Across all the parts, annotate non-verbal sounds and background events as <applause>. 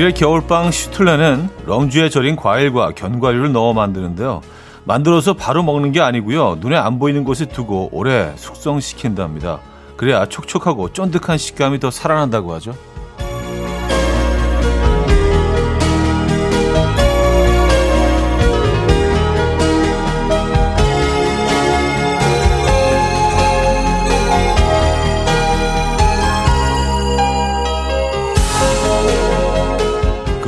독일의 겨울빵 슈틀레는 럼주에 절인 과일과 견과류를 넣어 만드는데요. 만들어서 바로 먹는 게 아니고요. 눈에 안 보이는 곳에 두고 오래 숙성시킨답니다. 그래야 촉촉하고 쫀득한 식감이 더 살아난다고 하죠.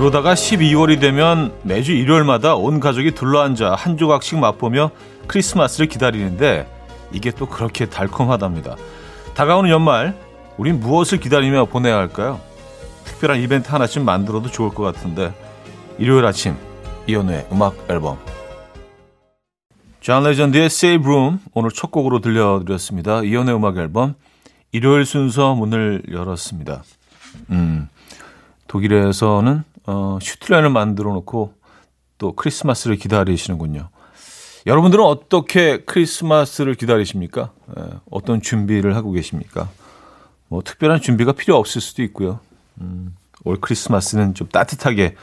그러다가 12월이 되면 매주 일요일마다 온 가족이 둘러앉아 한 조각씩 맛보며 크리스마스를 기다리는데 이게 또 그렇게 달콤하답니다. 다가오는 연말, 우린 무엇을 기다리며 보내야 할까요? 특별한 이벤트 하나쯤 만들어도 좋을 것 같은데 일요일 아침 이연우의 음악 앨범 존 레전드의 Save Room 오늘 첫 곡으로 들려드렸습니다. 이연우의 음악 앨범 일요일 순서 문을 열었습니다. 음, 독일에서는 어, 슈트렌을 만들어 놓고 또 크리스마스를 기다리시는군요. 여러분들은 어떻게 크리스마스를 기다리십니까? 예, 어떤 준비를 하고 계십니까? 뭐 특별한 준비가 필요 없을 수도 있고요. 음, 올 크리스마스는 좀 따뜻하게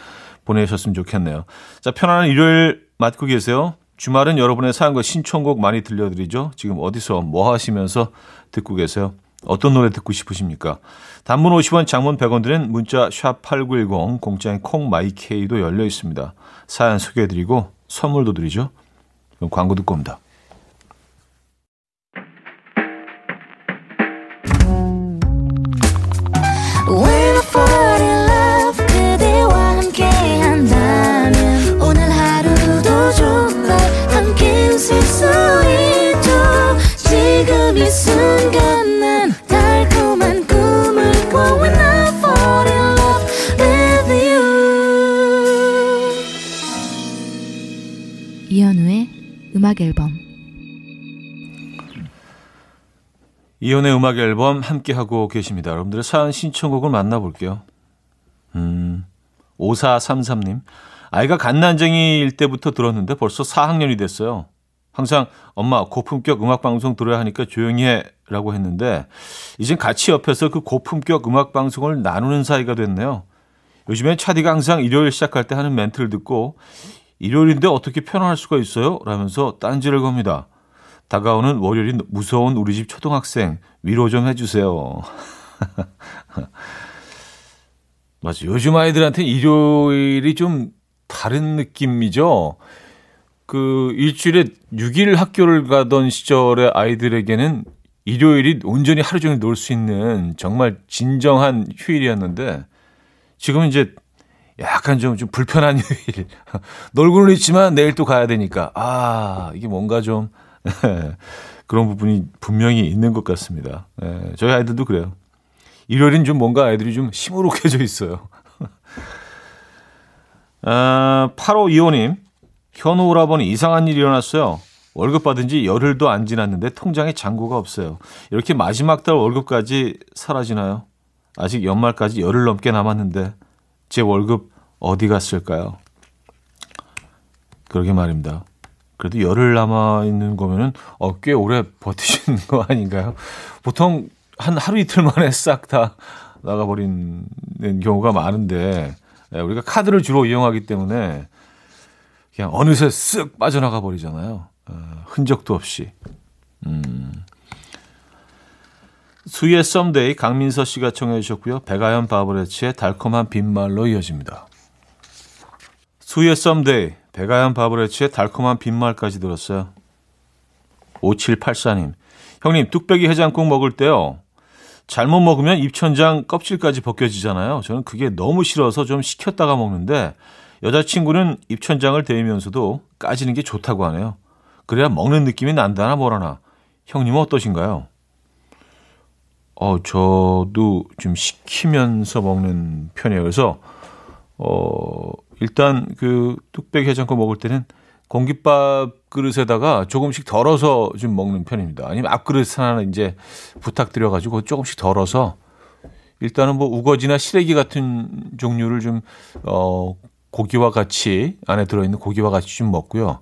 보내셨으면 좋겠네요. 자, 편안한 일요일 맞고 계세요. 주말은 여러분의 사연과 신청곡 많이 들려드리죠. 지금 어디서 뭐 하시면서 듣고 계세요? 어떤 노래 듣고 싶으십니까? 단문 50원, 장문 100원 드는 문자 샵 8910, 공짜인 콩마이케이도 열려 있습니다. 사연 소개해드리고 선물도 드리죠. 그럼 광고 듣고 옵니다. 음악 앨범 이혼의 음악 앨범 함께 하고 계십니다. 여러분들의 사연 신청곡을 만나볼게요. 음, 5433님. 아이가 갓난쟁이일 때부터 들었는데 벌써 4학년이 됐어요. 항상 엄마 고품격 음악 방송 들어야 하니까 조용히 해 라고 했는데 이젠 같이 옆에서 그 고품격 음악 방송을 나누는 사이가 됐네요. 요즘엔 차디가 항상 일요일 시작할 때 하는 멘트를 듣고 일요일인데 어떻게 편안할 수가 있어요? 라면서 딴지를 겁니다. 다가오는 월요일이 무서운 우리 집 초등학생 위로 좀 해주세요. <laughs> 맞아. 요즘 아이들한테 일요일이 좀 다른 느낌이죠. 그 일주일에 6일 학교를 가던 시절의 아이들에게는 일요일이 온전히 하루 종일 놀 수 있는 정말 진정한 휴일이었는데 지금은 이제 약간 좀, 좀 불편한 <laughs> 휴일. 놀고는 있지만 내일 또 가야 되니까. 아, 이게 뭔가 좀 <laughs> 그런 부분이 분명히 있는 것 같습니다. 예, 저희 아이들도 그래요. 일요일은 좀 뭔가 아이들이 좀 시무룩해져 있어요. <laughs> 아, 8525님, 현우 오라버니 이상한 일이 일어났어요. 월급 받은 지 열흘도 안 지났는데 통장에 잔고가 없어요. 이렇게 마지막 달 월급까지 사라지나요? 아직 연말까지 열흘 넘게 남았는데 제 월급 어디 갔을까요? 그러게 말입니다. 그래도 열흘 남아 있는 거면은 어, 꽤 오래 버티시는 <laughs> 거 아닌가요? 보통 한 하루 이틀 만에 싹 다 나가버리는 경우가 많은데 예, 우리가 카드를 주로 이용하기 때문에 그냥 어느새 쓱 빠져나가 버리잖아요. 어, 흔적도 없이. 음. 아이유의 Someday 강민서 씨가 청해 주셨고요. 백아연 바버렛츠의 달콤한 빈말로 이어집니다. 아이유의 Someday 백아연 바버렛츠의 달콤한 빈말까지 들었어요. 5784님. 형님, 뚝배기 해장국 먹을 때요. 잘못 먹으면 입천장 껍질까지 벗겨지잖아요. 저는 그게 너무 싫어서 좀 식혔다가 먹는데 여자친구는 입천장을 데면서도 까지는 게 좋다고 하네요. 그래야 먹는 느낌이 난다나 뭐라나. 형님은 어떠신가요? 어, 저도 좀 식히면서 먹는 편이에요. 그래서, 어, 일단 그 뚝배기 해장국 먹을 때는 공깃밥 그릇에다가 조금씩 덜어서 좀 먹는 편입니다. 아니면 앞그릇 하나 이제 부탁드려가지고 조금씩 덜어서 일단은 뭐 우거지나 시래기 같은 종류를 좀, 어, 고기와 같이 안에 들어있는 고기와 같이 좀 먹고요.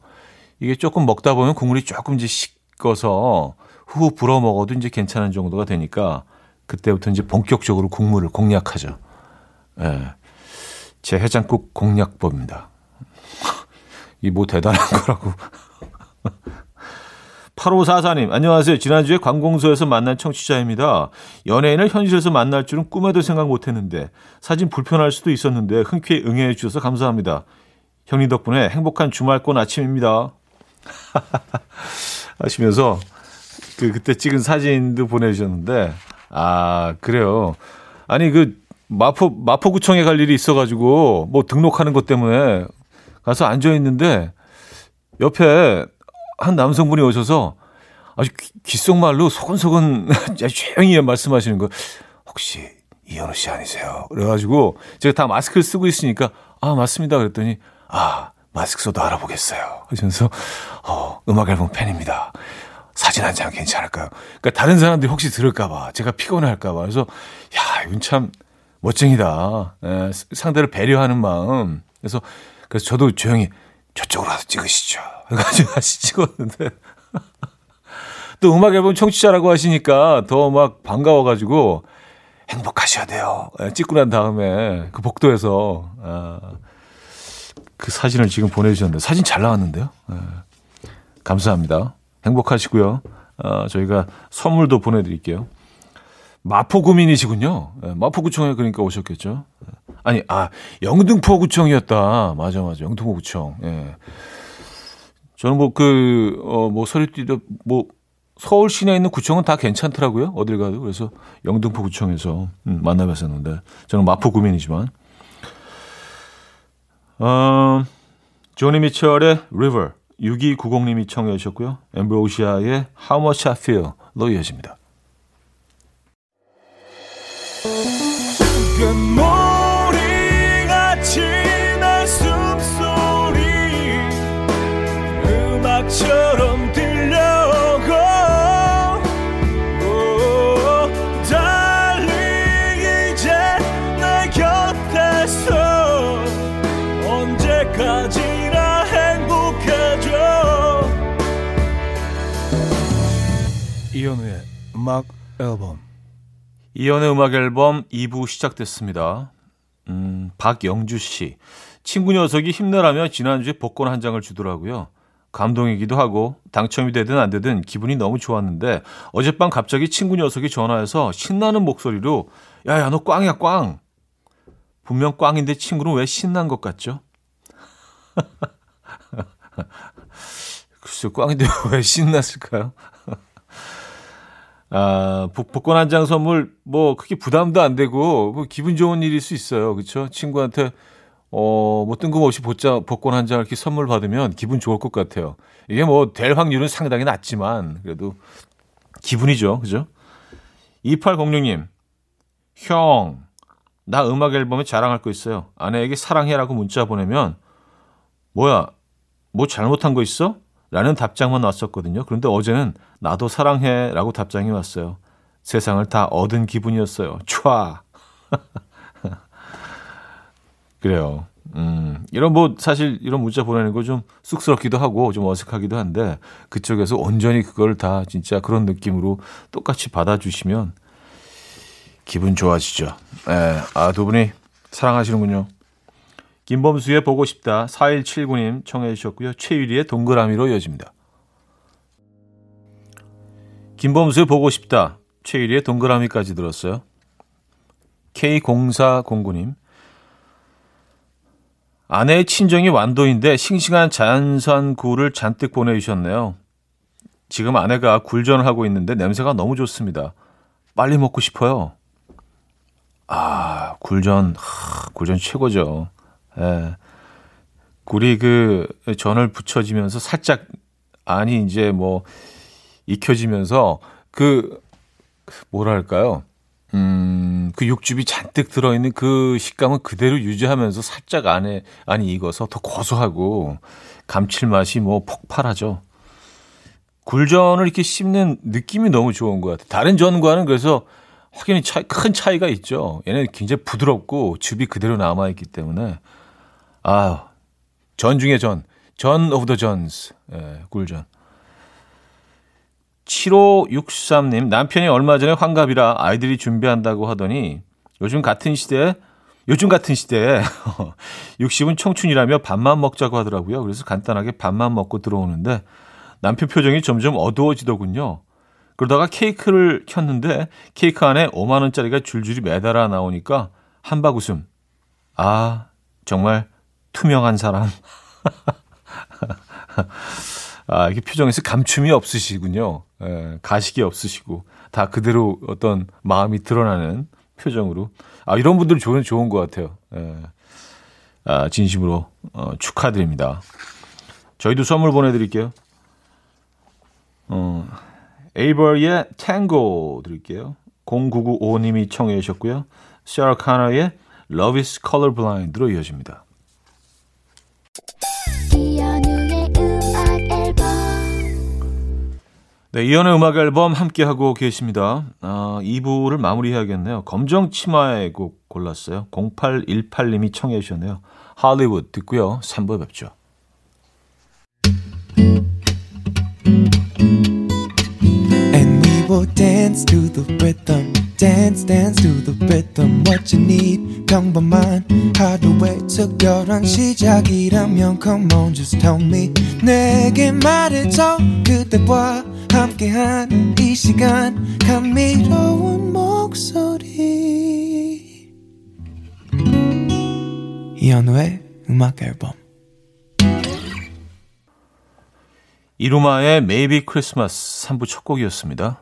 이게 조금 먹다 보면 국물이 조금 이제 식어서 후 불어 먹어도 이제 괜찮은 정도가 되니까 그때부터 이제 본격적으로 국물을 공략하죠. 예. 제 해장국 공략법입니다. <laughs> 이 뭐 대단한 거라고. <laughs> 8544님, 안녕하세요. 지난주에 관공서에서 만난 청취자입니다. 연예인을 현실에서 만날 줄은 꿈에도 생각 못 했는데, 사진 불편할 수도 있었는데, 흔쾌히 응해 주셔서 감사합니다. 형님 덕분에 행복한 주말권 아침입니다. <laughs> 하시면서, 그, 그때 찍은 사진도 보내주셨는데, 아, 그래요. 아니, 그, 마포, 마포구청에 갈 일이 있어가지고, 뭐 등록하는 것 때문에 가서 앉아있는데, 옆에 한 남성분이 오셔서 아주 귓속말로 소근소근 <laughs> 조용히 말씀하시는 거, 혹시 이현우 씨 아니세요? 그래가지고 제가 다 마스크를 쓰고 있으니까, 아, 맞습니다. 그랬더니, 아, 마스크 써도 알아보겠어요. 하시면서, 어, 음악 앨범 팬입니다. 사진 한 장 괜찮을까요? 그러니까 다른 사람들이 혹시 들을까봐, 제가 피곤할까봐. 그래서, 야, 이건 참 멋쟁이다. 에, 상대를 배려하는 마음. 그래서, 그래서 저도 조용히 저쪽으로 와서 찍으시죠. 그래가지고 <laughs> 다시 찍었는데. <laughs> 또 음악 앨범 청취자라고 하시니까 더 막 반가워가지고 행복하셔야 돼요. 예, 찍고 난 다음에 그 복도에서 아, 그 사진을 지금 보내주셨는데 사진 잘 나왔는데요. 예, 감사합니다. 행복하시고요. 아, 저희가 선물도 보내드릴게요. 마포구민이시군요. 예, 마포구청에 그러니까 오셨겠죠. 아니, 아, 영등포구청이었다. 맞아, 맞아. 영등포구청. 예. 저는 뭐 그, 어, 뭐 서류띠도 뭐 서울 시내에 있는 구청은 다 괜찮더라고요. 어딜 가도. 그래서 영등포구청에서 음, 만나뵀었는데 저는 마포구민이지만. 어, 조니 미철의 River 6290님이 청해 주셨고요. 엠브로시아의 How Much I Feel로 이어집니다. 음악 앨범 이연의 음악 앨범 2부 시작됐습니다. 음, 박영주 씨. 친구 녀석이 힘내라며 지난주에 복권 한 장을 주더라고요. 감동이기도 하고 당첨이 되든 안 되든 기분이 너무 좋았는데 어젯밤 갑자기 친구 녀석이 전화해서 신나는 목소리로 야야 너 꽝이야 꽝. 분명 꽝인데 친구는 왜 신난 것 같죠? <laughs> 글쎄 꽝인데 <laughs> 왜 신났을까요? 아, 복권 한 장 선물 뭐 크게 부담도 안 되고 뭐 기분 좋은 일일 수 있어요. 그렇죠? 친구한테 어, 뭐 뜬금없이 복자, 복권 한 장 이렇게 선물 받으면 기분 좋을 것 같아요. 이게 뭐 될 확률은 상당히 낮지만 그래도 기분이죠. 그죠? 2806님. 형, 나 음악 앨범에 자랑할 거 있어요. 아내에게 사랑해라고 문자 보내면 뭐야? 뭐 잘못한 거 있어? 라는 답장만 왔었거든요. 그런데 어제는 나도 사랑해 라고 답장이 왔어요. 세상을 다 얻은 기분이었어요. 촤. <laughs> 그래요. 음, 이런 뭐 사실 이런 문자 보내는 거 좀 쑥스럽기도 하고 좀 어색하기도 한데 그쪽에서 온전히 그걸 다 진짜 그런 느낌으로 똑같이 받아주시면 기분 좋아지죠. 예, 아, 두 분이 사랑하시는군요. 김범수의 보고 싶다 4179님 청해 주셨고요. 최유리의 동그라미로 이어집니다. 김범수의 보고 싶다 최유리의 동그라미까지 들었어요. K0409님 아내의 친정이 완도인데 싱싱한 자연산 굴을 잔뜩 보내주셨네요. 지금 아내가 굴전을 하고 있는데 냄새가 너무 좋습니다. 빨리 먹고 싶어요. 아, 굴전, 하, 굴전 최고죠. 예. 굴이 그 전을 붙여지면서 살짝 안이 이제 뭐 익혀지면서 그 뭐랄까요? 음, 그 육즙이 잔뜩 들어있는 그 식감은 그대로 유지하면서 살짝 안에 안이 익어서 더 고소하고 감칠맛이 뭐 폭발하죠. 굴전을 이렇게 씹는 느낌이 너무 좋은 것 같아요. 다른 전과는 그래서 확연히 차이, 큰 차이가 있죠. 얘는 굉장히 부드럽고 즙이 그대로 남아있기 때문에 아, 전 중에 전. 전 of the 전스. 예, 굴전. 7563님, 남편이 얼마 전에 환갑이라 아이들이 준비한다고 하더니 요즘 같은 시대에 요즘 같은 시대에 <laughs> 60은 청춘이라며 밥만 먹자고 하더라고요. 그래서 간단하게 밥만 먹고 들어오는데 남편 표정이 점점 어두워지더군요. 그러다가 케이크를 켰는데 케이크 안에 5만 원짜리가 줄줄이 매달아 나오니까 한박 웃음. 아, 정말 투명한 사람. <laughs> 아, 이게 표정에서 감춤이 없으시군요. 예, 가식이 없으시고 다 그대로 어떤 마음이 드러나는 표정으로. 아, 이런 분들 좋은 좋은 것 같아요. 예. 아, 진심으로 어, 축하드립니다. 저희도 선물 보내드릴게요. 어, 에이버의 탱고 드릴게요. 0995님이 청해 주셨고요. 카너의 Love is Colorblind로 이어집니다. 네, 이연의 음악 앨범 함께 하고 계십니다. 아, 2부를 마무리해야겠네요. 검정 치마의 곡 골랐어요. 0818님이 청해 주셨네요. 할리우드 듣고요. 3부 뵙죠. 내게 말해줘. 그대와 함께한 이 시간. 감미로운 목소리. 이현우의 음악 앨범. 이루마의 Maybe Christmas 3부 첫 곡이었습니다.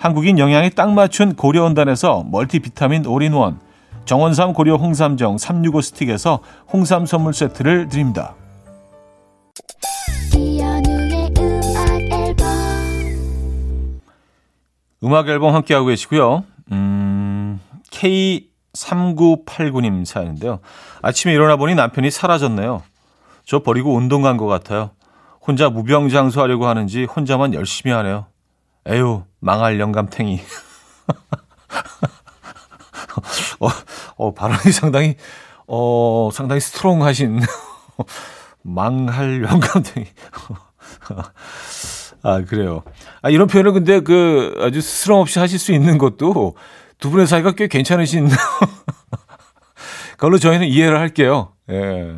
한국인 영양에 딱 맞춘 고려원단에서 멀티비타민 올인원, 정원삼 고려 홍삼정 365 스틱에서 홍삼 선물 세트를 드립니다. 음악 앨범 함께하고 계시고요. 음, K3989님 사연인데요. 아침에 일어나 보니 남편이 사라졌네요. 저 버리고 운동 간 것 같아요. 혼자 무병장수하려고 하는지 혼자만 열심히 하네요. 에휴, 망할 영감탱이. 어, 어, 발언이 상당히, 어, 상당히 스트롱하신, <laughs> 망할 영감탱이. 아, 그래요. 아, 이런 표현을 근데 그 아주 스스럼 없이 하실 수 있는 것도 두 분의 사이가 꽤 괜찮으신, <laughs> 그걸로 저희는 이해를 할게요. 예.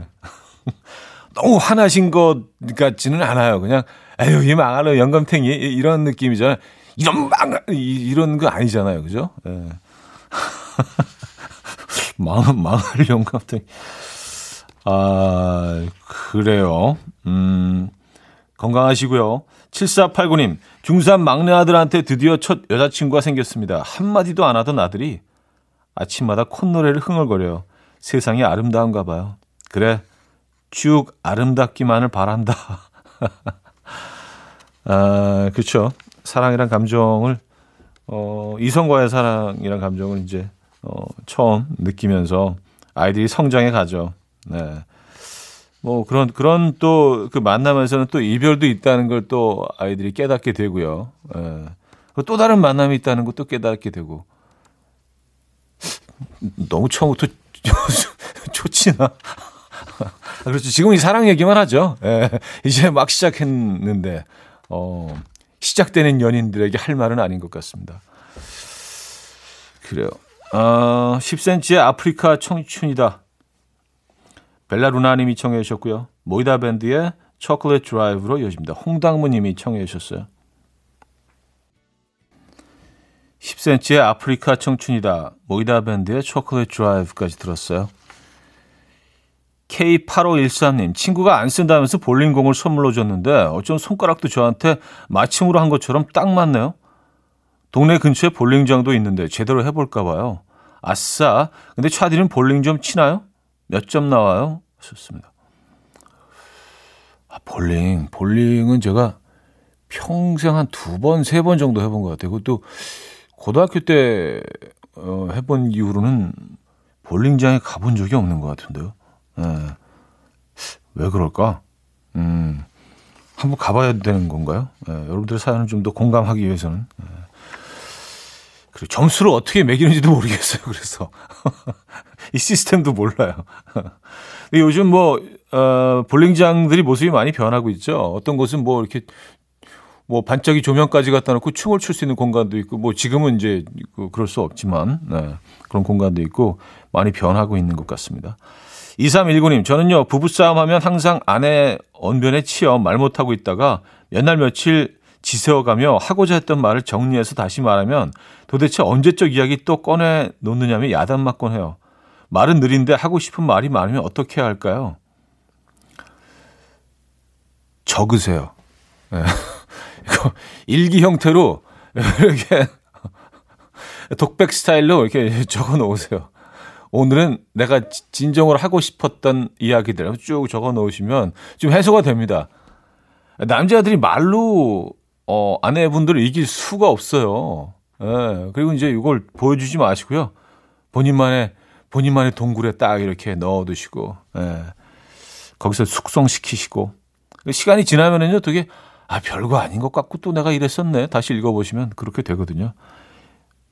<laughs> 너무 화나신 것 같지는 않아요. 그냥, 에휴, 이 망하는 영감탱이, 이런 느낌이잖아요. 이런 망, 이- 이런 거 아니잖아요. 그죠? 예. <laughs> 망, 망할 영감탱이. 아, 그래요. 음, 건강하시고요. 7489님, 중3 막내 아들한테 드디어 첫 여자친구가 생겼습니다. 한마디도 안 하던 아들이 아침마다 콧노래를 흥얼거려요. 세상이 아름다운가 봐요. 그래, 쭉 아름답기만을 바란다. <laughs> 아, 그렇죠. 사랑이란 감정을 어, 이성과의 사랑이란 감정을 이제 어, 처음 느끼면서 아이들이 성장해 가죠. 네. 뭐 그런 그런 또 그 만남에서는 또 이별도 있다는 걸 또 아이들이 깨닫게 되고요. 예. 또 다른 만남이 있다는 것도 깨닫게 되고 너무 처음부터 <laughs> 좋지나. 아, 그렇죠. 지금 이 사랑 얘기만 하죠. 예. 이제 막 시작했는데 어, 시작되는 연인들에게 할 말은 아닌 것 같습니다. 그래요. 어, 10cm의 아프리카 청춘이다. 벨라루나님이 청해 주셨고요. 모이다 밴드의 초콜릿 드라이브로 이어집니다. 홍당무님이 청해 주셨어요. 10cm의 아프리카 청춘이다. 모이다 밴드의 초콜릿 드라이브까지 들었어요. K8513님, 친구가 안 쓴다면서 볼링공을 선물로 줬는데 어쩜 손가락도 저한테 마침으로 한 것처럼 딱 맞네요. 동네 근처에 볼링장도 있는데 제대로 해볼까 봐요. 아싸, 근데 차디는 볼링 좀 치나요? 몇 점 나와요? 하셨습니다. 아, 볼링, 볼링은 제가 평생 한 두 번, 세 번 정도 해본 것 같아요. 그것도 고등학교 때 어, 해본 이후로는 볼링장에 가본 적이 없는 것 같은데요. 예. 왜 그럴까? 음, 한번 가봐야 되는 건가요? 예, 여러분들의 사연을 좀 더 공감하기 위해서는. 예. 그리고 점수를 어떻게 매기는지도 모르겠어요. 그래서 <laughs> 이 시스템도 몰라요. <laughs> 요즘 뭐 어, 볼링장들이 모습이 많이 변하고 있죠. 어떤 곳은 뭐 이렇게 뭐 반짝이 조명까지 갖다 놓고 춤을 출 수 있는 공간도 있고 뭐 지금은 이제 그 그럴 수 없지만 네, 그런 공간도 있고 많이 변하고 있는 것 같습니다. 2319님, 저는요, 부부싸움 하면 항상 아내 언변에 치여 말 못하고 있다가 몇 날 며칠 지새워가며 하고자 했던 말을 정리해서 다시 말하면 도대체 언제적 이야기 또 꺼내 놓느냐며 야단 맞곤 해요. 말은 느린데 하고 싶은 말이 많으면 어떻게 해야 할까요? 적으세요. 네. <laughs> 이거 일기 형태로 <laughs> 이렇게 <laughs> 독백 스타일로 이렇게 적어 놓으세요. 오늘은 내가 진정으로 하고 싶었던 이야기들 쭉 적어 놓으시면 좀 해소가 됩니다. 남자들이 말로 어, 아내분들을 이길 수가 없어요. 예, 그리고 이제 이걸 보여주지 마시고요. 본인만의 본인만의 동굴에 딱 이렇게 넣어두시고 예, 거기서 숙성시키시고 시간이 지나면은요 되게 아 별거 아닌 것 같고 또 내가 이랬었네 다시 읽어보시면 그렇게 되거든요.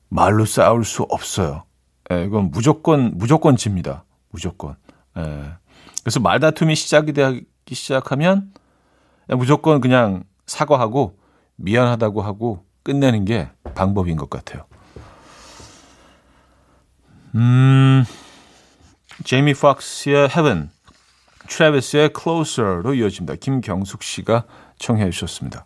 말로 싸울 수 없어요. 예, 이건 무조건 무조건 집니다. 무조건. 예. 그래서 말다툼이 시작이 되기 시작하면 무조건 그냥 사과하고 미안하다고 하고 끝내는 게 방법인 것 같아요. 음, 제이미 폭스의 Heaven, 트래비스의 Closer로 이어집니다. 김경숙 씨가 청해 주셨습니다.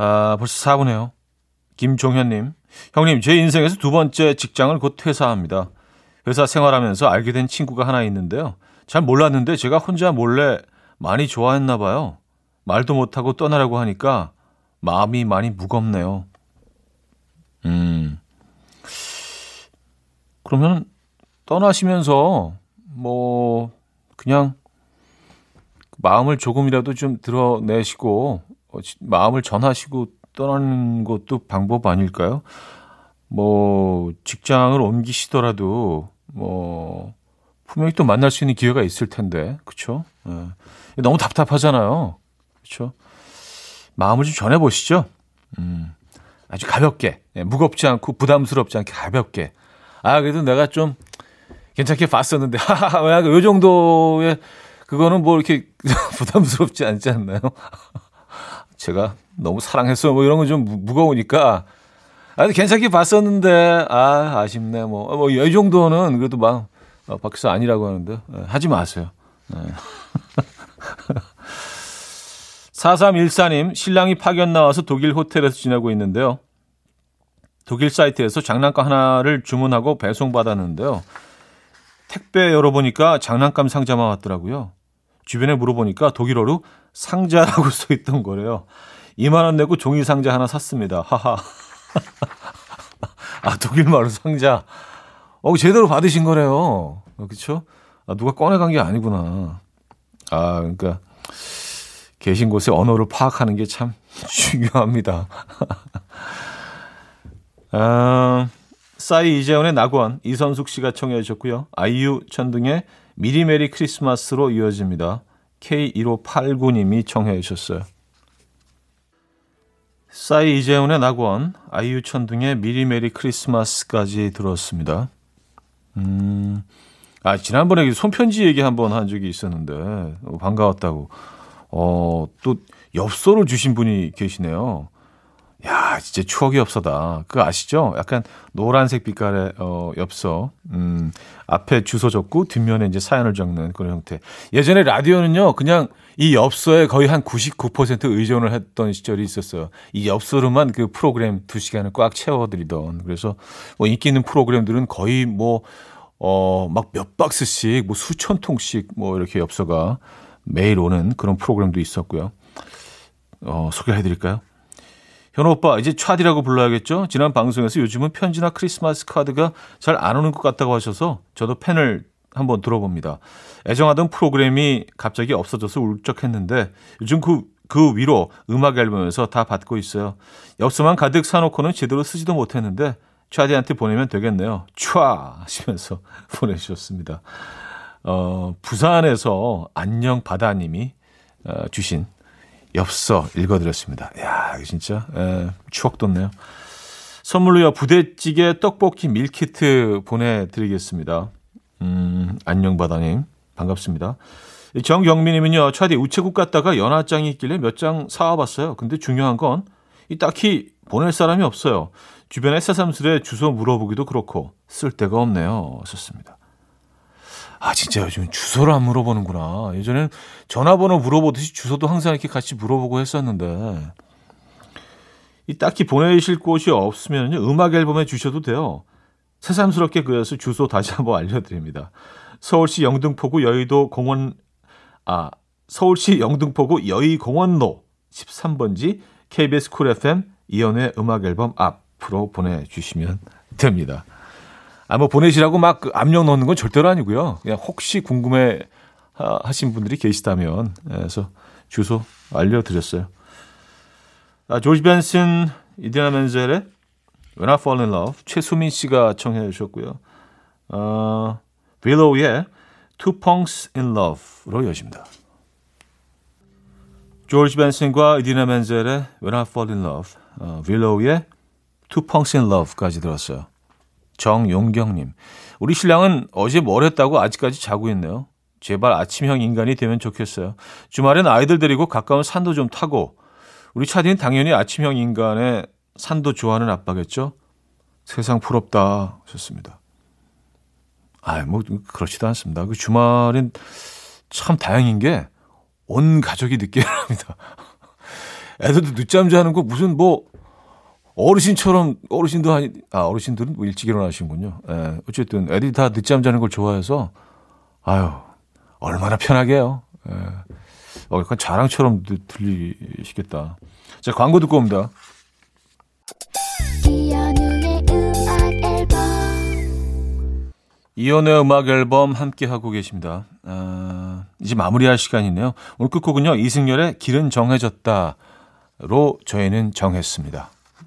아, 벌써 4분에요. 김종현님, 형님, 제 인생에서 두 번째 직장을 곧 퇴사합니다. 회사 생활하면서 알게 된 친구가 하나 있는데요. 잘 몰랐는데 제가 혼자 몰래 많이 좋아했나 봐요. 말도 못하고 떠나라고 하니까 마음이 많이 무겁네요. 음. 그러면 떠나시면서 뭐 그냥 마음을 조금이라도 좀 드러내시고 어, 마음을 전하시고 떠나는 것도 방법 아닐까요? 뭐 직장을 옮기시더라도 뭐 분명히 또 만날 수 있는 기회가 있을 텐데 그렇죠? 예. 너무 답답하잖아요, 그렇죠? 마음을 좀 전해 보시죠. 음, 아주 가볍게, 예, 무겁지 않고 부담스럽지 않게 가볍게. 아 그래도 내가 좀 괜찮게 봤었는데, <laughs> 하하하, 요 정도의 그거는 뭐 이렇게 <laughs> 부담스럽지 않지 않나요? <laughs> 제가 너무 사랑했어 뭐 이런 건좀 무거우니까 아니, 괜찮게 봤었는데, 아, 아쉽네. 뭐, 뭐, 이 정도는 그래도 막, 어, 박스 아니라고 하는데, 예, 하지 마세요. <laughs> 네. 4314님, 신랑이 파견 나와서 독일 호텔에서 지내고 있는데요. 독일 사이트에서 장난감 하나를 주문하고 배송받았는데요. 택배 열어보니까 장난감 상자만 왔더라고요. 주변에 물어보니까 독일어로 상자라고 <laughs> 써 있던 거래요. 2만 원 내고 종이 상자 하나 샀습니다. 하하. <laughs> 아, 독일 말로 상자. 어, 제대로 받으신 거래요. 어, 그쵸? 아, 누가 꺼내간 게 아니구나. 아, 그러니까 계신 곳의 언어를 파악하는 게 참 <laughs> 중요합니다. 아, 싸이 이재훈의 낙원 이선숙 씨가 청해 주셨고요. 아이유 천둥의 미리 메리 크리스마스로 이어집니다. K1589님이 청해 주셨어요. 싸이 이재훈의 낙원 아이유 천둥의 미리 메리 크리스마스까지 들었습니다. 음, 아 지난번에 손편지 얘기 한번 한 적이 있었는데 어, 반가웠다고. 어, 또 엽서를 주신 분이 계시네요. 야, 진짜 추억의 엽서다. 그거 아시죠? 약간 노란색 빛깔의 어, 엽서. 음, 앞에 주소 적고 뒷면에 이제 사연을 적는 그런 형태. 예전에 라디오는요, 그냥 이 엽서에 거의 한 99% 의존을 했던 시절이 있었어요. 이 엽서로만 그 프로그램 2시간을 꽉 채워드리던. 그래서 뭐 인기 있는 프로그램들은 거의 뭐, 어, 막 몇 박스씩, 뭐 수천 통씩 뭐 이렇게 엽서가 매일 오는 그런 프로그램도 있었고요. 어, 소개해 드릴까요? 현호 오빠, 이제 차디라고 불러야겠죠? 지난 방송에서 요즘은 편지나 크리스마스 카드가 잘 안 오는 것 같다고 하셔서 저도 펜을 한번 들어봅니다. 애정하던 프로그램이 갑자기 없어져서 울적했는데 요즘 그, 그 위로 음악 앨범에서 다 받고 있어요. 엽서만 가득 사놓고는 제대로 쓰지도 못했는데 차디한테 보내면 되겠네요. 촤! 하시면서 <laughs> 보내주셨습니다. 어, 부산에서 안녕 바다님이 어, 주신 엽서 읽어드렸습니다. 야, 진짜 에, 추억 돋네요. 선물로요 부대찌개 떡볶이 밀키트 보내드리겠습니다. 음, 안녕 바다님 반갑습니다. 정경민님은요 차디 우체국 갔다가 연하장이 있길래 몇 장 사와봤어요. 근데 중요한 건 이 딱히 보낼 사람이 없어요. 주변에 새삼스레 주소 물어보기도 그렇고 쓸 데가 없네요. 썼습니다. 아, 진짜 요즘 주소를 안 물어보는구나. 예전엔 전화번호 물어보듯이 주소도 항상 이렇게 같이 물어보고 했었는데. 이 딱히 보내실 곳이 없으면 음악 앨범에 주셔도 돼요. 새삼스럽게 그래서 주소 다시 한번 알려드립니다. 서울시 영등포구 여의도 공원, 아, 서울시 영등포구 여의공원로 13번지 KBS 쿨 FM 이연의 음악 앨범 앞으로 보내주시면 됩니다. 아, 뭐 보내시라고 막 그 압력 넣는 건 절대로 아니고요. 그냥 혹시 궁금해 하신 분들이 계시다면 예, 그래서 주소 알려드렸어요. 아, 조지 벤슨, 이디나 멘젤의 When I Fall in Love 최수민 씨가 청해 주셨고요. 어, 빌로우의 Two Punks in Love로 여십니다. 조지 벤슨과 이디나 멘젤의 When I Fall in Love, 어, 빌로우의 Two Punks in Love까지 들었어요. 정용경님, 우리 신랑은 어제 뭘 했다고 아직까지 자고 있네요. 제발 아침형 인간이 되면 좋겠어요. 주말엔 아이들 데리고 가까운 산도 좀 타고, 우리 차디는 당연히 아침형 인간의 산도 좋아하는 아빠겠죠? 세상 부럽다 하셨습니다. 아, 뭐 그렇지도 않습니다. 그 주말엔 참 다행인 게 온 가족이 늦게 <laughs> 일어납니다. 애들도 늦잠 자는 거 무슨 뭐 어르신처럼 어르신도 아니 아 어르신들은 뭐 일찍 일어나시는군요. 예, 어쨌든 애들이 다 늦잠 자는 걸 좋아해서 아유 얼마나 편하게요. 예. 어, 약간 자랑처럼 들- 들리시겠다. 자 광고 듣고 옵니다. 이현우의 음악 앨범 이연의 음악 앨범 함께 하고 계십니다. 아, 이제 마무리할 시간이네요. 오늘 끝곡은요 이승열의 길은 정해졌다로 저희는 정했습니다.